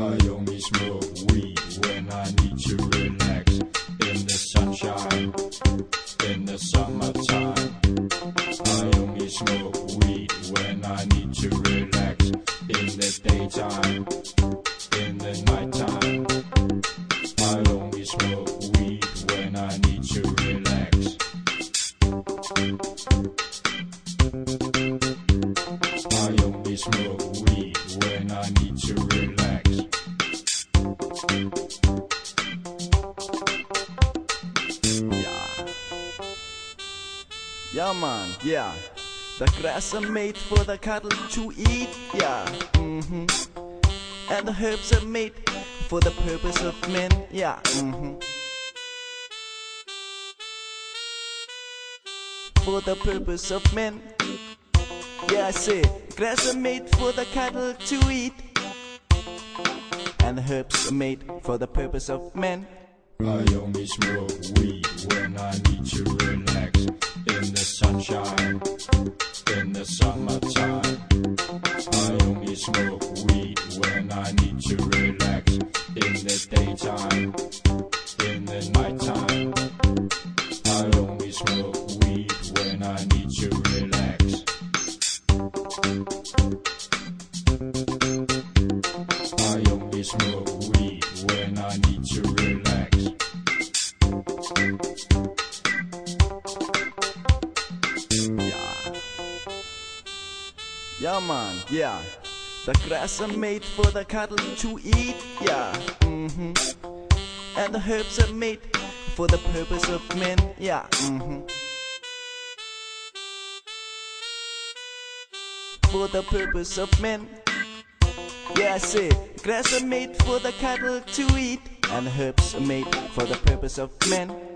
I only smoke weed when I need to relax. In the sunshine, in the summertime. I only smoke weed when I need to relax. In the daytime, in the nighttime. Smoke weed when I need to relax. Yeah. Yeah, man, yeah. The grass are made for the cattle to eat, yeah. Mm-hmm. And the herbs are made for the purpose of men, yeah. Mm-hmm. For the purpose of men. Yeah, I say, grass are made for the cattle to eat. And the herbs are made for the purpose of men. I only smoke weed when I need to relax. In the sunshine, in the summertime. Only smoke weed when I need to relax. Yeah. Yeah, man, yeah. The grass are made for the cattle to eat, yeah. Mm-hmm. And the herbs are made for the purpose of men, yeah. Mm-hmm. For the purpose of men. Yeah, I say, grass are made for the cattle to eat, and herbs are made for the purpose of men.